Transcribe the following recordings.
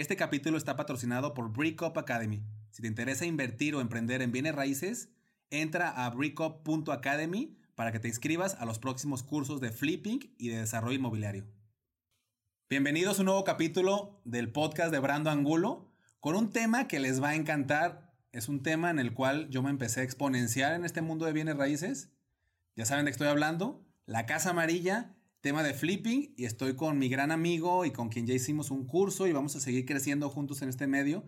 Este capítulo está patrocinado por Breakup Academy. Si te interesa invertir o emprender en bienes raíces, entra a breakup.academy para que te inscribas a los próximos cursos de flipping y de desarrollo inmobiliario. Bienvenidos a un nuevo capítulo del podcast de Brando Angulo con un tema que les va a encantar. Es un tema en el cual yo me empecé a exponenciar en este mundo de bienes raíces. Ya saben de qué estoy hablando. La Casa Amarilla tema de flipping y estoy con mi gran amigo y con quien ya hicimos un curso y vamos a seguir creciendo juntos en este medio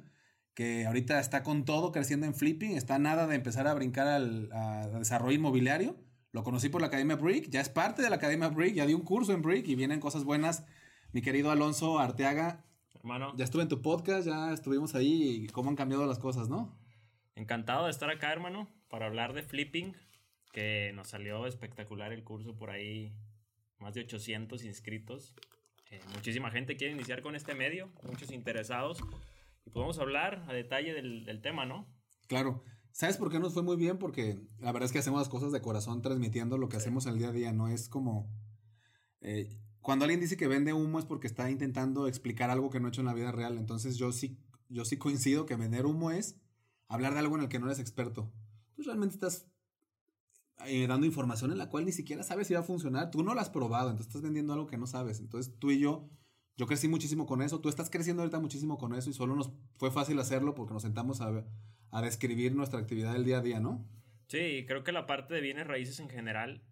que ahorita está con todo creciendo en flipping, está nada de empezar a brincar al desarrollo inmobiliario. Lo conocí por la Academia Brick, ya es parte de la Academia Brick, ya di un curso en Brick y vienen cosas buenas. Mi querido Alonso Arteaga, hermano, ya estuve en tu podcast, ya estuvimos ahí y cómo han cambiado las cosas, ¿no? Encantado de estar acá, hermano, para hablar de flipping, que nos salió espectacular el curso por ahí más de 800 inscritos. Eh, muchísima gente quiere iniciar con este medio, muchos interesados. Y podemos hablar a detalle del, tema, ¿no? Claro. ¿Sabes por qué nos fue muy bien? Porque la verdad es que hacemos las cosas de corazón transmitiendo lo que hacemos el día a día. No es como... Eh, cuando alguien dice que vende humo es porque está intentando explicar algo que no ha hecho en la vida real. Entonces yo sí, yo sí coincido que vender humo es hablar de algo en el que no eres experto. Tú realmente estás eh, dando información en la cual ni siquiera sabes si va a funcionar. Tú no la has probado, entonces estás vendiendo algo que no sabes. Entonces tú y yo, yo crecí muchísimo con eso, tú estás creciendo ahorita muchísimo con eso y solo nos fue fácil hacerlo porque nos sentamos a, a describir nuestra actividad del día a día, ¿no? Sí, creo que la parte de bienes raíces en general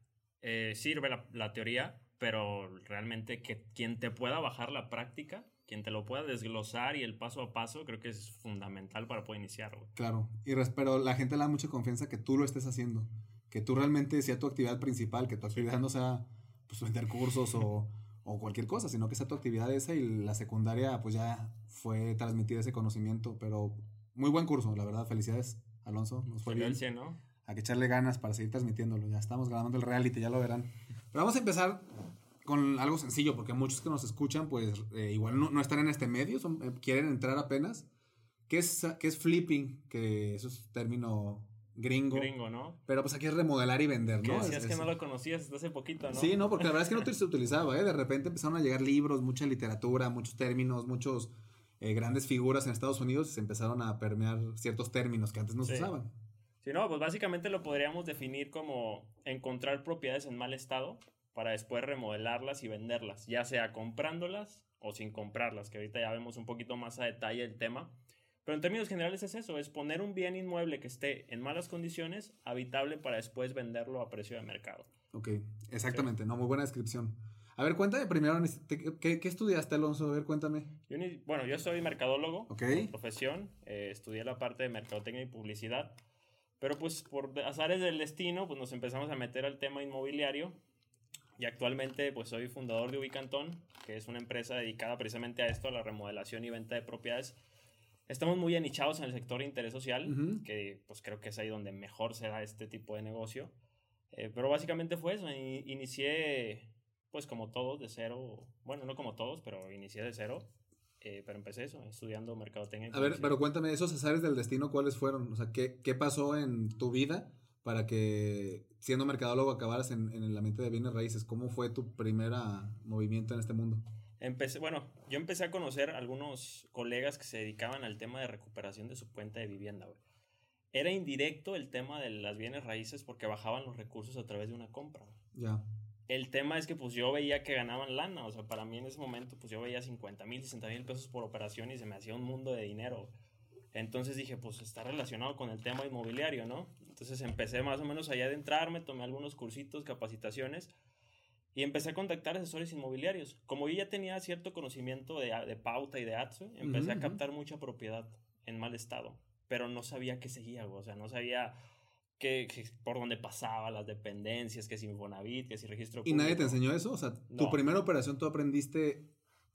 eh, sirve la, teoría, pero realmente que quien te pueda bajar la práctica, quien te lo pueda desglosar y el paso a paso, creo que es fundamental para poder iniciar. Claro, y pero la gente le da mucha confianza que tú lo estés haciendo que tú realmente sea tu actividad principal, que tu actividad no sea pues vender cursos o, o, cualquier cosa, sino que sea tu actividad esa y la secundaria pues ya fue transmitir ese conocimiento, pero muy buen curso, la verdad, felicidades Alonso, nos fue bien. ¿no? Hay que echarle ganas para seguir transmitiéndolo, ya estamos grabando el reality, ya lo verán. Pero vamos a empezar con algo sencillo, porque muchos que nos escuchan pues eh, igual no, no, están en este medio, son, eh, quieren entrar apenas. ¿Qué es, ¿Qué es flipping? Que eso es término gringo. Gringo, ¿no? Pero pues aquí es remodelar y vender, ¿no? es, que no lo conocías desde hace poquito, ¿no? Sí, no, porque la verdad es que no se utilizaba, ¿eh? De repente empezaron a llegar libros, mucha literatura, muchos términos, muchos eh, grandes figuras en Estados Unidos y se empezaron a permear ciertos términos que antes no se usaban. Sí, no, pues básicamente lo podríamos definir como encontrar propiedades en mal estado para después remodelarlas y venderlas, ya sea comprándolas o sin comprarlas, que ahorita ya vemos un poquito más a detalle el tema. Pero en términos generales es eso, es poner un bien inmueble que esté en malas condiciones, habitable para después venderlo a precio de mercado. Ok, exactamente, no, muy buena descripción. A ver, cuéntame primero, ¿qué, estudiaste, Alonso? A ver, cuéntame. bueno, yo soy mercadólogo, okay. profesión, eh, estudié la parte de mercadotecnia y publicidad, pero pues por azares del destino, pues nos empezamos a meter al tema inmobiliario y actualmente pues soy fundador de Ubicantón, que es una empresa dedicada precisamente a esto, a la remodelación y venta de propiedades Estamos muy anichados en el sector de interés social, que pues creo que es ahí donde mejor se da este tipo de negocio. Eh, pero básicamente fue eso, inicié pues como todos de cero, bueno, no como todos, pero inicié de cero, eh, pero empecé eso, estudiando mercadotecnia. A ver, pero cuéntame, esos azares del destino, ¿cuáles fueron? O sea, ¿qué, qué pasó en tu vida para que siendo mercadólogo acabaras en, en la mente de bienes raíces? ¿Cómo fue tu primer movimiento en este mundo? Empecé, bueno, yo empecé a conocer algunos colegas que se dedicaban al tema de recuperación de su cuenta de vivienda, Era indirecto el tema de las bienes raíces porque bajaban los recursos a través de una compra. Ya. El tema es que pues yo veía que ganaban lana, o sea, para mí en ese momento pues yo veía 50 mil, 60 mil pesos por operación y se me hacía un mundo de dinero. Entonces dije, pues está relacionado con el tema inmobiliario, ¿no? Entonces empecé más o menos allá de entrarme, tomé algunos cursitos, capacitaciones y empecé a contactar asesores inmobiliarios. Como yo ya tenía cierto conocimiento de, de pauta y de ATSE, empecé a captar mucha propiedad en mal estado, pero no sabía qué seguía, o sea, no sabía qué, por dónde pasaba, las dependencias, que si Infonavit, que si registro ¿Y nadie te enseñó eso? O sea, tu primera operación tú aprendiste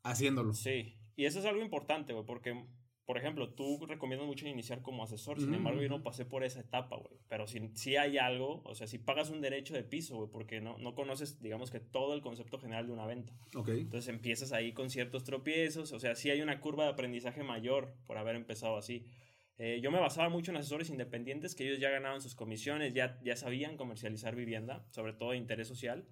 haciéndolo. Sí, y eso es algo importante, güey, porque por ejemplo, tú recomiendas mucho iniciar como asesor, sin embargo, yo no pasé por esa etapa, güey. Pero si, si hay algo, o sea, si pagas un derecho de piso, güey, porque no, no conoces, digamos que todo el concepto general de una venta. Ok. Entonces empiezas ahí con ciertos tropiezos, o sea, sí hay una curva de aprendizaje mayor por haber empezado así. Eh, yo me basaba mucho en asesores independientes que ellos ya ganaban sus comisiones, ya, ya sabían comercializar vivienda, sobre todo de interés social.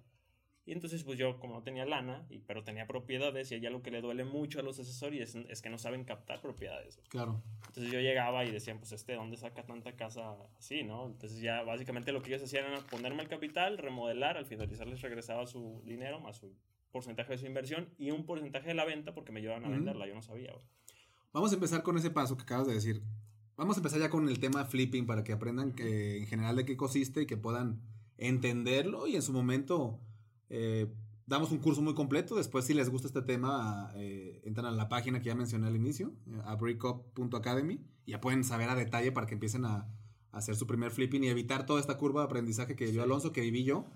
Y entonces, pues yo, como no tenía lana, y, pero tenía propiedades, y hay algo que le duele mucho a los asesores es, es que no saben captar propiedades. Claro. Entonces yo llegaba y decían, pues este, ¿dónde saca tanta casa así, no? Entonces ya básicamente lo que ellos hacían era ponerme el capital, remodelar, al finalizar les regresaba su dinero más su porcentaje de su inversión y un porcentaje de la venta porque me ayudaban a venderla, yo no sabía. Vamos a empezar con ese paso que acabas de decir. Vamos a empezar ya con el tema flipping para que aprendan que en general de qué consiste y que puedan entenderlo y en su momento eh, damos un curso muy completo. Después, si les gusta este tema, eh, entran a la página que ya mencioné al inicio, eh, a breakup.academy, y ya pueden saber a detalle para que empiecen a, hacer su primer flipping y evitar toda esta curva de aprendizaje que vivió Alonso, que viví yo.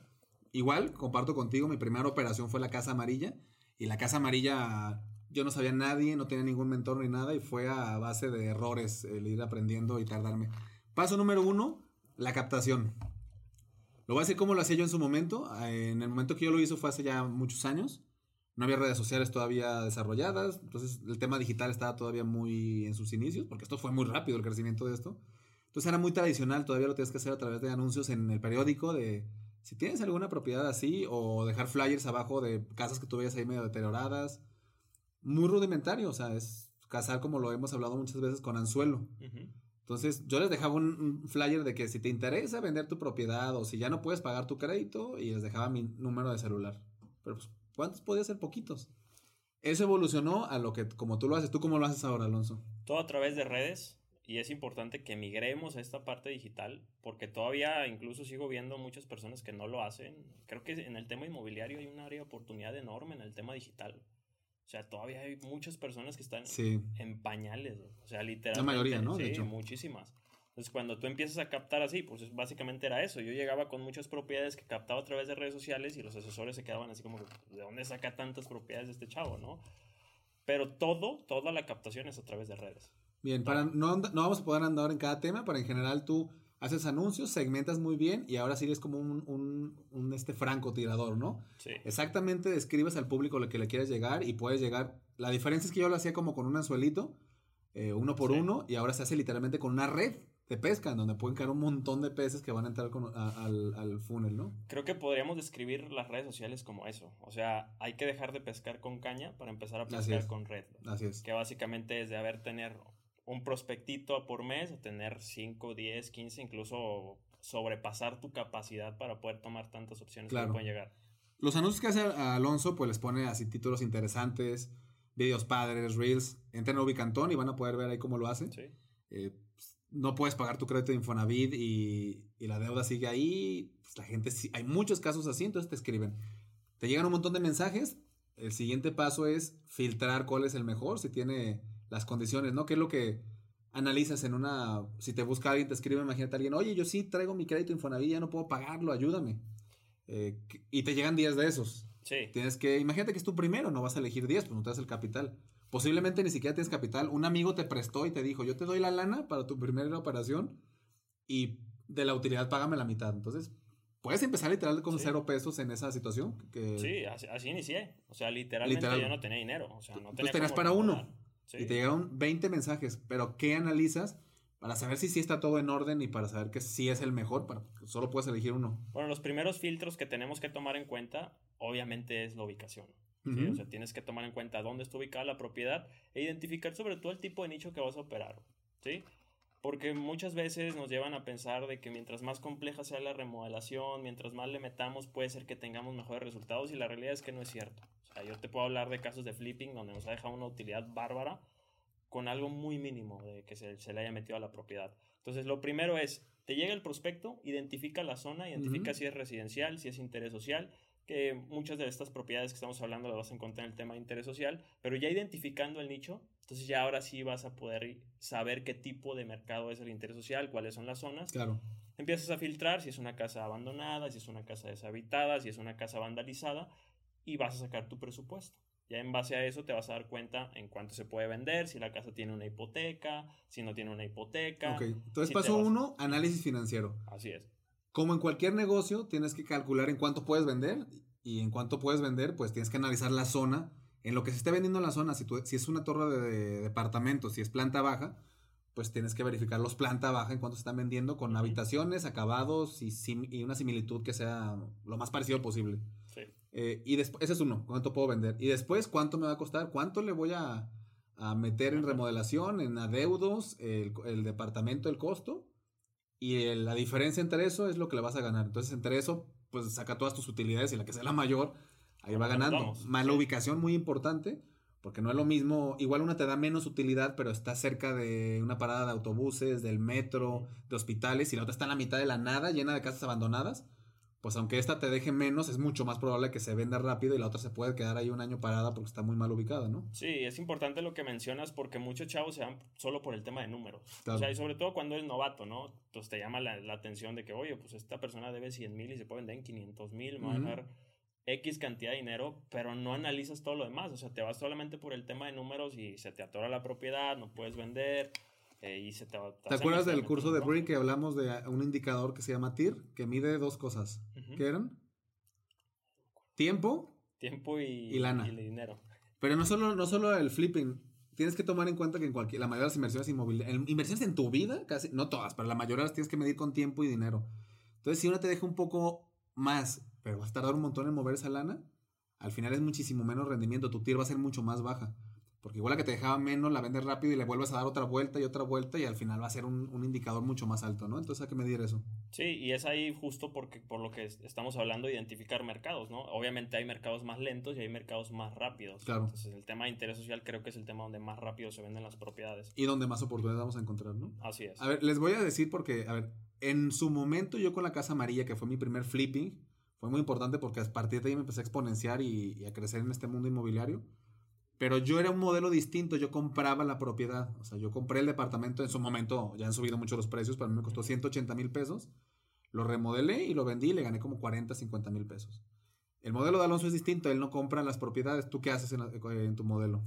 Igual, comparto contigo, mi primera operación fue la Casa Amarilla, y la Casa Amarilla yo no sabía nadie, no tenía ningún mentor ni nada, y fue a base de errores el ir aprendiendo y tardarme. Paso número uno, la captación. Lo voy a decir como lo hacía yo en su momento. En el momento que yo lo hice fue hace ya muchos años. No había redes sociales todavía desarrolladas. Entonces el tema digital estaba todavía muy en sus inicios, porque esto fue muy rápido el crecimiento de esto. Entonces era muy tradicional, todavía lo tienes que hacer a través de anuncios en el periódico de si tienes alguna propiedad así o dejar flyers abajo de casas que tú veías ahí medio deterioradas. Muy rudimentario, o sea, es cazar como lo hemos hablado muchas veces con anzuelo. Entonces yo les dejaba un, flyer de que si te interesa vender tu propiedad o si ya no puedes pagar tu crédito y les dejaba mi número de celular. Pero pues, ¿cuántos podía ser? Poquitos. Eso evolucionó a lo que, como tú lo haces, ¿tú cómo lo haces ahora, Alonso? Todo a través de redes y es importante que migremos a esta parte digital porque todavía incluso sigo viendo muchas personas que no lo hacen. Creo que en el tema inmobiliario hay un área de oportunidad enorme en el tema digital. O sea, todavía hay muchas personas que están en pañales. O sea, literalmente. La mayoría, ¿no? Sí, de hecho. muchísimas. Entonces, cuando tú empiezas a captar así, pues básicamente era eso. Yo llegaba con muchas propiedades que captaba a través de redes sociales y los asesores se quedaban así como, ¿de dónde saca tantas propiedades de este chavo, no? Pero todo, toda la captación es a través de redes. Bien, para, no, no vamos a poder andar en cada tema, pero en general tú haces anuncios, segmentas muy bien y ahora sí eres como un, un, un este francotirador, ¿no? Sí. Exactamente describes al público lo que le quieres llegar y puedes llegar. La diferencia es que yo lo hacía como con un anzuelito, eh, uno por uno, y ahora se hace literalmente con una red de pesca, en donde pueden caer un montón de peces que van a entrar con, al, al funnel, ¿no? Creo que podríamos describir las redes sociales como eso. O sea, hay que dejar de pescar con caña para empezar a pescar con red. Así es. Que básicamente es de haber tener un prospectito por mes, tener 5, 10, 15, incluso sobrepasar tu capacidad para poder tomar tantas opciones que pueden llegar. Los anuncios que hace Alonso, pues les pone así títulos interesantes, videos padres, reels. Entren a Ubicantón y van a poder ver ahí cómo lo hace. Sí. Eh, pues, no puedes pagar tu crédito de Infonavit y, y la deuda sigue ahí. Pues la gente, hay muchos casos así, entonces te escriben. Te llegan un montón de mensajes. El siguiente paso es filtrar cuál es el mejor, si tiene las condiciones, ¿no? ¿Qué es lo que analizas en una... Si te busca alguien, te escribe, imagínate a alguien, oye, yo sí traigo mi crédito Infonavit, ya no puedo pagarlo, ayúdame. Eh, y te llegan 10 de esos. Sí. Tienes que, imagínate que es tu primero, no vas a elegir 10, pues no te das el capital. Posiblemente ni siquiera tienes capital. Un amigo te prestó y te dijo, yo te doy la lana para tu primera operación y de la utilidad págame la mitad. Entonces, puedes empezar literal con cero pesos en esa situación. Que... Sí, así, inicié. O sea, literalmente yo no tenía dinero. O sea, no tenía tenías para uno. Y te llegaron 20 mensajes, pero ¿qué analizas? Para saber si sí está todo en orden y para saber que sí es el mejor, para, solo puedes elegir uno. Bueno, los primeros filtros que tenemos que tomar en cuenta, obviamente, es la ubicación. O sea, tienes que tomar en cuenta dónde está ubicada la propiedad e identificar sobre todo el tipo de nicho que vas a operar. ¿Sí? Porque muchas veces nos llevan a pensar de que mientras más compleja sea la remodelación, mientras más le metamos, puede ser que tengamos mejores resultados y la realidad es que no es cierto. O sea, yo te puedo hablar de casos de flipping donde nos ha dejado una utilidad bárbara con algo muy mínimo de que se, se le haya metido a la propiedad. Entonces, lo primero es, te llega el prospecto, identifica la zona, identifica si es residencial, si es interés social, que muchas de estas propiedades que estamos hablando las vas a encontrar en el tema de interés social, pero ya identificando el nicho, entonces ya ahora sí vas a poder saber qué tipo de mercado es el interés social, cuáles son las zonas. Claro. Empiezas a filtrar si es una casa abandonada, si es una casa deshabitada, si es una casa vandalizada y vas a sacar tu presupuesto. Ya en base a eso te vas a dar cuenta en cuánto se puede vender, si la casa tiene una hipoteca, si no tiene una hipoteca. Ok, entonces paso uno, análisis financiero. Así es. Como en cualquier negocio, tienes que calcular en cuánto puedes vender y en cuánto puedes vender, pues tienes que analizar la zona en lo que se esté vendiendo en la zona, si, si es una torre de, departamentos, si es planta baja, pues tienes que verificar los planta baja en cuánto se están vendiendo con habitaciones, acabados y, y, una similitud que sea lo más parecido posible. Sí. Eh, y después, ese es uno, cuánto puedo vender. Y después, cuánto me va a costar, cuánto le voy a, a meter en remodelación, en adeudos, el, el departamento, el costo. Y el- la diferencia entre eso es lo que le vas a ganar. Entonces, entre eso, pues saca todas tus utilidades y la que sea la mayor, ahí va ganando. vamos, Más la sí. ubicación, muy importante, porque no es lo mismo. Igual una te da menos utilidad, pero está cerca de una parada de autobuses, del metro, de hospitales, y la otra está en la mitad de la nada, llena de casas abandonadas. Pues aunque esta te deje menos, es mucho más probable que se venda rápido y la otra se puede quedar ahí un año parada porque está muy mal ubicada, ¿no? Sí, es importante lo que mencionas porque muchos chavos se van solo por el tema de números. Claro. O sea, y sobre todo cuando eres novato, ¿no? Pues te llama la, la atención de que, oye, pues esta persona debe 100 mil y se puede vender en 500 mil, me va a dejar X cantidad de dinero, pero no analizas todo lo demás. O sea, te vas solamente por el tema de números y se te atora la propiedad, no puedes vender eh, y se te va ¿Te acuerdas del curso de Brick que hablamos de un indicador que se llama TIR, que mide dos cosas? ¿Qué eran? Tiempo, Tiempo y, Y lana. y dinero. pero no solo, no solo el flipping. Tienes que tomar en cuenta que en cualquier, la mayoría de las inversiones inmobiliarias, inversiones en tu vida, casi, no todas, pero la mayoría las tienes que medir con tiempo y dinero. Entonces, si una te deja un poco más, pero vas a tardar un montón en mover esa lana, al final es muchísimo menos rendimiento. Tu TIR va a ser mucho más baja. Porque igual la que te dejaba menos, la vendes rápido y le vuelves a dar otra vuelta y otra vuelta y al final va a ser un, un indicador mucho más alto, ¿no? Entonces hay que medir eso. Sí, y es ahí justo porque por lo que es- estamos hablando de identificar mercados, ¿no? Obviamente hay mercados más lentos y hay mercados más rápidos. Claro. Entonces el tema de interés social creo que es el tema donde más rápido se venden las propiedades. Y donde más oportunidades vamos a encontrar, ¿no? Así es. A ver, les voy a decir porque, a ver, en su momento yo con la Casa Amarilla, que fue mi primer flipping, fue muy importante porque a partir de ahí me empecé a exponenciar y, y a crecer en este mundo inmobiliario. Pero yo era un modelo distinto, yo compraba la propiedad. O sea, yo compré el departamento en su momento, ya han subido mucho los precios, pero a mí me costó 180 mil pesos. Lo remodelé y lo vendí y le gané como 40, 50 mil pesos. El modelo de Alonso es distinto, él no compra las propiedades. ¿Tú qué haces en, la- en tu modelo?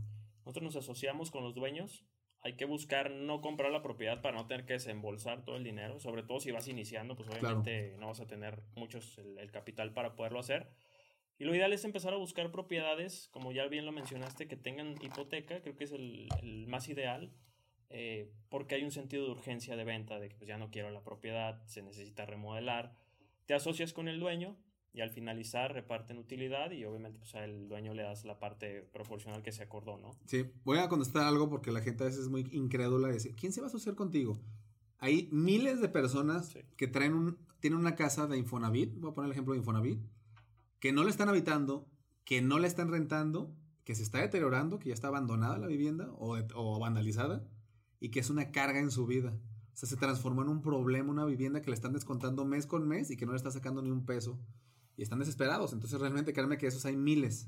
Nosotros nos asociamos con los dueños. Hay que buscar no comprar la propiedad para no tener que desembolsar todo el dinero. Sobre todo si vas iniciando, pues obviamente no vas a tener muchos el, el capital para poderlo hacer. Y lo ideal es empezar a buscar propiedades, como ya bien lo mencionaste, que tengan hipoteca. Creo que es el, el más ideal. eh, porque hay un sentido de urgencia de venta, de que pues ya no quiero la propiedad, se necesita remodelar. Te asocias con el dueño y al finalizar reparten utilidad y obviamente pues al dueño le das la parte proporcional que se acordó, ¿no? Sí, voy a contestar algo porque la gente a veces es muy incrédula y dice, ¿quién se va a asociar contigo? Hay miles de personas Sí. que traen un, tienen una casa de Infonavit, voy a poner el ejemplo de Infonavit, que no la están habitando, que no la están rentando, que se está deteriorando, que ya está abandonada la vivienda o, o vandalizada y que es una carga en su vida. O sea, se transformó en un problema, una vivienda que le están descontando mes con mes y que no le está sacando ni un peso. Y están desesperados. Entonces, realmente, créanme que esos hay miles.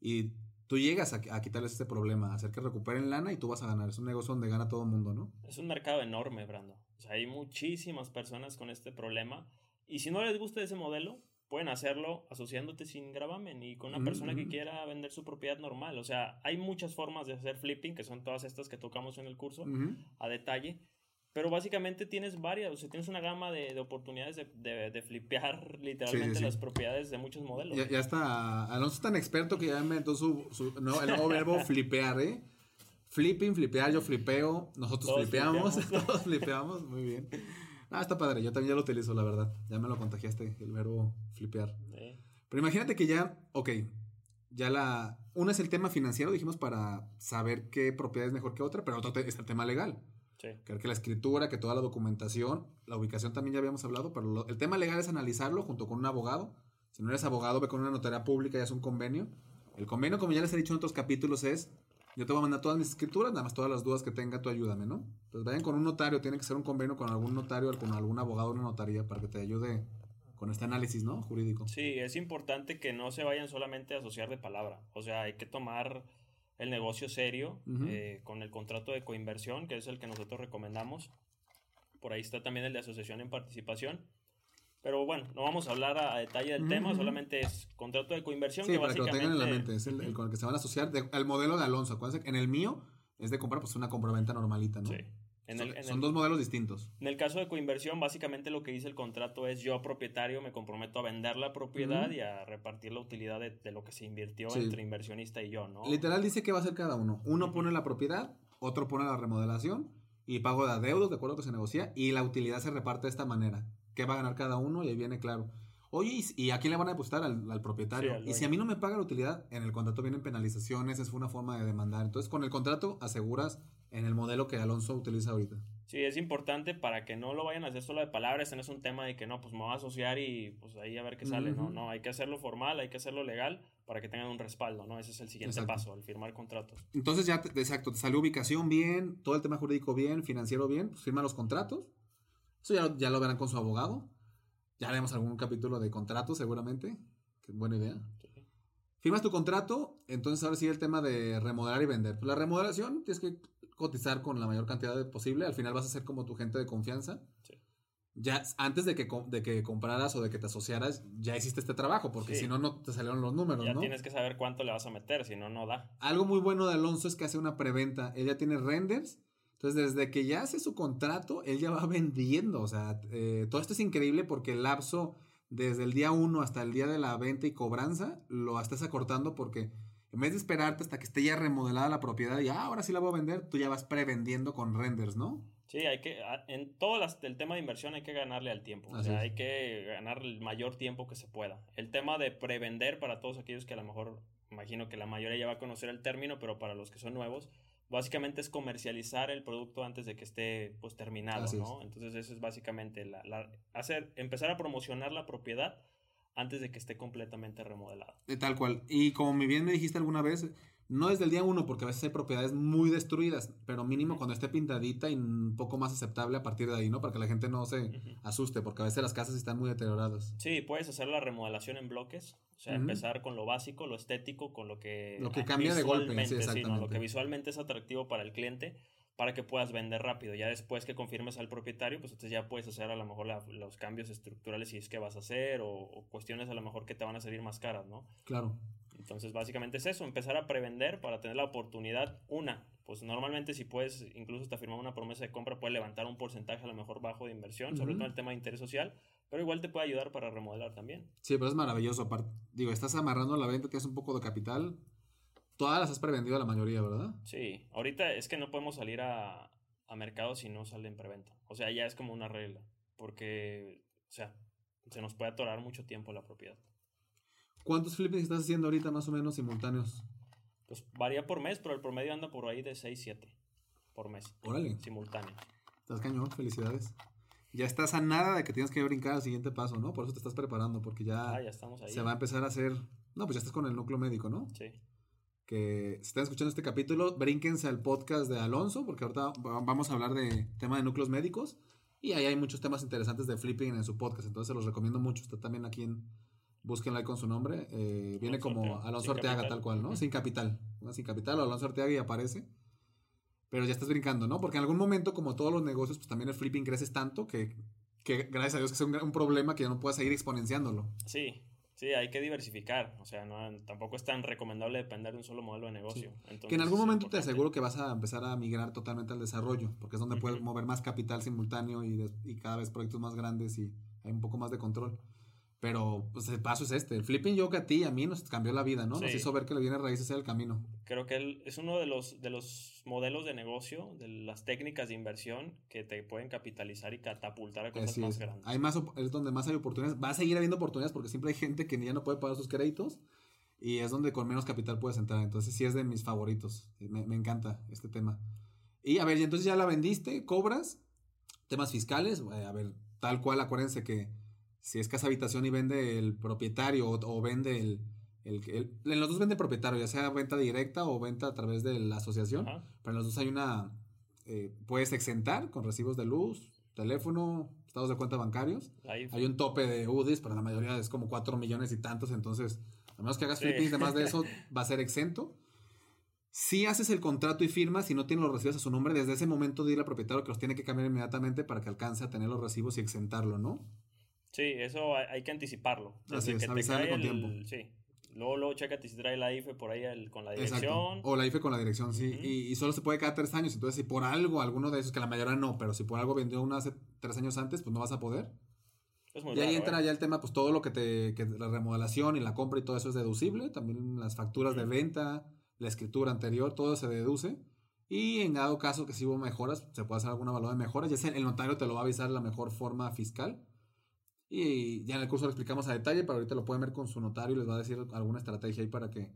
Y tú llegas a, a quitarles este problema, a hacer que recuperen lana y tú vas a ganar. Es un negocio donde gana todo el mundo, ¿no? Es un mercado enorme, Brando. O sea, hay muchísimas personas con este problema. Y si no les gusta ese modelo, pueden hacerlo asociándote sin gravamen y con una Ujú, persona que quiera vender su propiedad normal. O sea, hay muchas formas de hacer flipping, que son todas estas que tocamos en el curso Ujú. a detalle. Pero básicamente tienes varias, o sea, tienes una gama de, de oportunidades de, de, de flipear literalmente sí. las propiedades de muchos modelos. Ya, ya está. Alonso es tan experto que ya inventó su, su- no, el nuevo verbo flipear, ¿eh? Flipping, flipear, yo flipeo, nosotros Todos flipeamos, flipeamos. todos flipeamos, muy bien. Ah, está padre, yo también ya lo utilizo, la verdad. Ya me lo contagiaste, el verbo flipear. Sí. Pero imagínate que ya, ok, ya la... Una es el tema financiero, dijimos, para saber qué propiedad es mejor que otra, pero otro es el tema legal. Sí. Creo que la escritura, que toda la documentación, la ubicación también ya habíamos hablado, pero lo- el tema legal es analizarlo junto con un abogado. Si no eres abogado, ve con una notaría pública y haz un convenio. El convenio, como ya les he dicho en otros capítulos, es, yo te voy a mandar todas mis escrituras, nada más todas las dudas que tenga, tú ayúdame, ¿no? Entonces vayan con un notario, tiene que ser un convenio con algún notario o con algún abogado de una notaría para que te ayude con este análisis, ¿no? Jurídico. Sí, es importante que no se vayan solamente a asociar de palabra. O sea, hay que tomar el negocio serio eh, con el contrato de coinversión, que es el que nosotros recomendamos. Por ahí está también el de asociación en participación. Pero bueno, no vamos a hablar a, a detalle del Ujú, tema, ujú. solamente es contrato de coinversión. Sí, que para que lo tengan en la básicamente- mente, es el, el con el que se van a asociar. de- el modelo de Alonso, acuérdense, que en el mío es de comprar pues una compraventa normalita, ¿no? Sí. En son el, en son dos modelos distintos. en el caso de coinversión, básicamente lo que dice el contrato es yo propietario me comprometo a vender la propiedad y a repartir la utilidad de, de lo que se invirtió Sí. entre inversionista y yo, ¿no? Literal dice que va a hacer cada uno. Uno pone la propiedad, otro pone la remodelación y pago de adeudos, de acuerdo a lo que se negocia, y la utilidad se reparte de esta manera. ¿Qué va a ganar cada uno? Y ahí viene claro. Oye, ¿y, a quién le van a depositar? Al, propietario. y si a mí no me paga la utilidad, en el contrato vienen penalizaciones, es una forma de demandar. Entonces, con el contrato aseguras en el modelo que Alonso utiliza ahorita. Sí, es importante para que no lo vayan a hacer solo de palabras, no es un tema de que no, pues me voy a asociar y pues ahí a ver qué sale, ¿no? No, hay que hacerlo formal, hay que hacerlo legal para que tengan un respaldo, ¿no? Ese es el siguiente paso al firmar contratos. Entonces ya, exacto, te salió ubicación bien, todo el tema jurídico bien, financiero bien, pues firma los contratos. Eso ya, ya lo verán con su abogado. Ya haremos algún capítulo de contratos seguramente. Qué buena idea. Firmas tu contrato, entonces ahora sigue el tema de remodelar y vender. Pues la remodelación tienes que cotizar con la mayor cantidad de posible. Al final vas a ser como tu gente de confianza. Ya antes de que, de que compraras o de que te asociaras, ya hiciste este trabajo, porque si no, no te salieron los números, ya tienes que saber cuánto le vas a meter, si no, no da. Algo muy bueno de Alonso es que hace una preventa. Ella tiene renders. Entonces, desde que ya hace su contrato, él ya va vendiendo. O sea, eh, todo esto es increíble porque el lapso desde el día 1 hasta el día de la venta y cobranza lo estás acortando porque en vez de esperarte hasta que esté ya remodelada la propiedad y ah, ahora sí la voy a vender, tú ya vas prevendiendo con renders, ¿no? Sí, hay que, en todo el tema de inversión hay que ganarle al tiempo, o sea, hay que ganar el mayor tiempo que se pueda. El tema de prevender para todos aquellos que a lo mejor, imagino que la mayoría ya va a conocer el término, pero para los que son nuevos, básicamente es comercializar el producto antes de que esté pues terminado, ¿no? Entonces eso es básicamente la, hacer, empezar a promocionar la propiedad antes de que esté completamente remodelado. De tal cual. Y como bien me dijiste alguna vez, no desde el día uno, porque a veces hay propiedades muy destruidas, pero mínimo cuando esté pintadita y un poco más aceptable a partir de ahí, ¿no? Para que la gente no se asuste, porque a veces las casas están muy deterioradas. Sí, puedes hacer la remodelación en bloques, o sea, empezar con lo básico, lo estético, con lo que... Lo que cambia de golpe, sí, exactamente. Lo que visualmente es atractivo para el cliente para que puedas vender rápido. Ya después que confirmes al propietario, pues entonces ya puedes hacer a lo mejor los cambios estructurales si es que vas a hacer o, cuestiones a lo mejor que te van a salir más caras, ¿no? Claro. Entonces básicamente es eso, empezar a prevender para tener la oportunidad. Una, pues normalmente si puedes, incluso hasta firmar una promesa de compra, puedes levantar un porcentaje a lo mejor bajo de inversión, sobre todo el tema de interés social, pero igual te puede ayudar para remodelar también. Sí, pero es maravilloso. Digo, estás amarrando la venta, tienes un poco de capital, Todas las has prevendido la mayoría, ¿verdad? Sí, ahorita es que no podemos salir a, a mercado si no sale en preventa. O sea, ya es como una regla, porque, o sea, se nos puede atorar mucho tiempo la propiedad. ¿Cuántos flippings estás haciendo ahorita más o menos simultáneos? Pues varía por mes, pero el promedio anda por ahí de 6, 7 por mes. Órale. Simultáneo. Estás cañón, felicidades. Ya estás a nada de que tienes que brincar al siguiente paso, ¿no? Por eso te estás preparando, porque ya, ah, ya estamos ahí. se va a empezar a hacer... No, pues ya estás con el núcleo médico, ¿no? Sí que si están escuchando este capítulo, brínquense al podcast de Alonso, porque ahorita vamos a hablar de tema de núcleos médicos. Y ahí hay muchos temas interesantes de flipping en su podcast, entonces se los recomiendo mucho. Está también aquí en. Búsquenlo ahí con su nombre. Eh, viene como Alonso Ortega, tal cual, ¿no? Sin capital. Sin capital, Alonso Ortega y aparece. Pero ya estás brincando, ¿no? Porque en algún momento, como todos los negocios, pues también el flipping crece tanto que, que gracias a Dios que es un, un problema que ya no puedas seguir exponenciándolo. Sí, Sí, hay que diversificar. O sea, no, tampoco es tan recomendable depender de un solo modelo de negocio. que en algún momento te aseguro que vas a empezar a migrar totalmente al desarrollo, porque es donde puedes mover más capital simultáneo y, y, cada vez proyectos más grandes y hay un poco más de control. Pero pues el paso es este. El flipping yo que a ti y a mí nos cambió la vida, ¿no? Nos hizo ver que le viene raíces el camino. Creo que es uno de los, de los modelos de negocio, de las técnicas de inversión que te pueden capitalizar y catapultar a cosas más grandes. Hay más, es donde más hay oportunidades. Va a seguir habiendo oportunidades porque siempre hay gente que ya no puede pagar sus créditos y es donde con menos capital puedes entrar. Entonces sí es de mis favoritos. Me, me encanta este tema. Y a ver, y entonces ya la vendiste, cobras, temas fiscales, a ver, tal cual, acuérdense que si es casa habitación y vende el propietario o, vende el, el, En los dos vende el propietario, ya sea venta directa o venta a través de la asociación. Pero en los dos hay una... Eh, puedes exentar con recibos de luz, teléfono, estados de cuenta bancarios. Hay un tope de UDIs, pero la mayoría es como 4 millones y tantos, entonces, a menos que hagas sí. flippings, además de eso, va a ser exento. Si haces el contrato y firmas, y no tienes los recibos a su nombre, desde ese momento dile al propietario que los tiene que cambiar inmediatamente para que alcance a tener los recibos y exentarlo, ¿no? Sí, eso hay, que anticiparlo. Así es, avisarle con tiempo. Sí. Luego, luego chécate si trae la IFE por ahí con la dirección. O la IFE con la dirección, sí. y, solo se puede cada tres años. Entonces, si por algo, alguno de esos, que la mayoría no, pero si por algo vendió uno hace tres años antes, pues no vas a poder. Es muy y ahí entra ¿eh? ya el tema, pues todo lo que te. Que la remodelación y la compra y todo eso es deducible. También las facturas de venta, la escritura anterior, todo se deduce. Y en dado caso que si hubo mejoras, se puede hacer alguna valor de mejoras. Ya sea el notario te lo va a avisar la mejor forma fiscal Y ya en el curso lo explicamos a detalle, pero ahorita lo pueden ver con su notario y les va a decir alguna estrategia ahí para que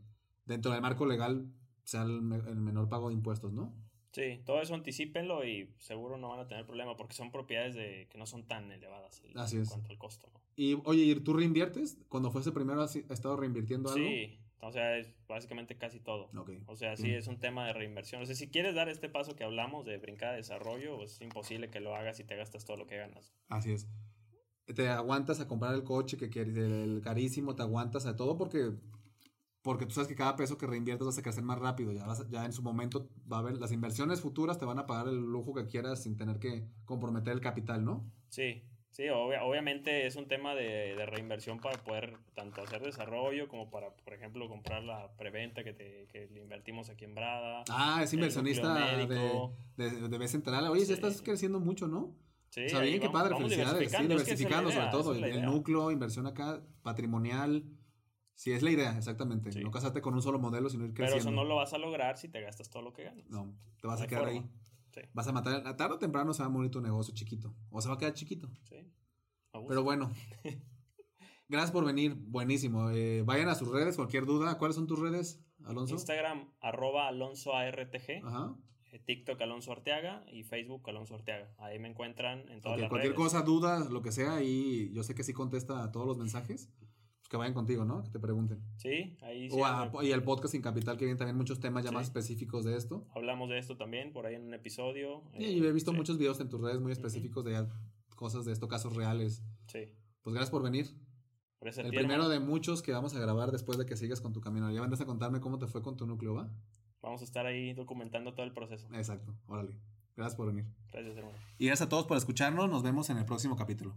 dentro del marco legal sea el, me- el menor pago de impuestos, ¿no? Sí, todo eso anticípenlo y seguro no van a tener problema porque son propiedades de que no son tan elevadas el- Así en es. cuanto al costo. ¿no? Y oye, ¿y tú reinviertes? Cuando fuese primero has estado reinvirtiendo algo. Sí, o sea, es básicamente casi todo. Ok. O sea, sí es un tema de reinversión. O sea, si quieres dar este paso que hablamos de brincar a desarrollo, pues es imposible que lo hagas y te gastas todo lo que ganas. Así es. Te aguantas a comprar el coche que quieres, el carísimo, te aguantas a todo porque porque tú sabes que cada peso que reinviertes vas a crecer más rápido. Ya, vas ya en su momento va a haber las inversiones futuras te van a pagar el lujo que quieras sin tener que comprometer el capital, ¿no? Sí, sí, obvia- obviamente es un tema de, de reinversión para poder tanto hacer desarrollo como para, por ejemplo, comprar la preventa que, te, que le invertimos aquí en Brada. Ah, es inversionista de, de, de vez central. Oye, Sí. ya estás creciendo mucho, ¿no? Sí, o sea, ahí bien, qué padre, felicidades. Sí, diversificando, idea, sobre todo. El, núcleo, inversión acá, patrimonial. Sí, es la idea, exactamente. Sí. No casarte con un solo modelo, sino ir Pero creciendo. eso no lo vas a lograr si te gastas todo lo que ganas. No, te vas a quedar forma. ahí. Sí, Vas a matar. A tarde o temprano se va a morir tu negocio chiquito. O se va a quedar chiquito. sí. Pero bueno. Gracias por venir. Buenísimo. Eh, vayan a sus redes. Cualquier duda. ¿Cuáles son tus redes, Alonso? Instagram, arroba Alonso ARTG, Ajá. Eh, TikTok Alonso Arteaga y Facebook Alonso Arteaga. Ahí me encuentran en todas Ok, las cualquier redes. cosa, duda, lo que sea. Y yo sé que sí contesta a todos los mensajes. Pues que vayan contigo, ¿no? Que te pregunten. Sí, ahí sí O a- y al podcast Sin Capital, que vienen también muchos temas ya Sí. más específicos de esto. hablamos de esto también por ahí en un episodio. Y eh, yo he visto sí, muchos videos en tus redes muy específicos de ya cosas de esto, casos reales. Sí, Pues gracias por venir. por ese El primero de muchos que vamos a grabar después de que sigas con tu camino. Ya vendrás a contarme cómo te fue con tu núcleo, ¿va? Vamos a estar ahí documentando todo el proceso. Exacto, órale. Gracias por venir. Gracias, hermano. Y gracias a todos por escucharnos. Nos vemos en el próximo capítulo.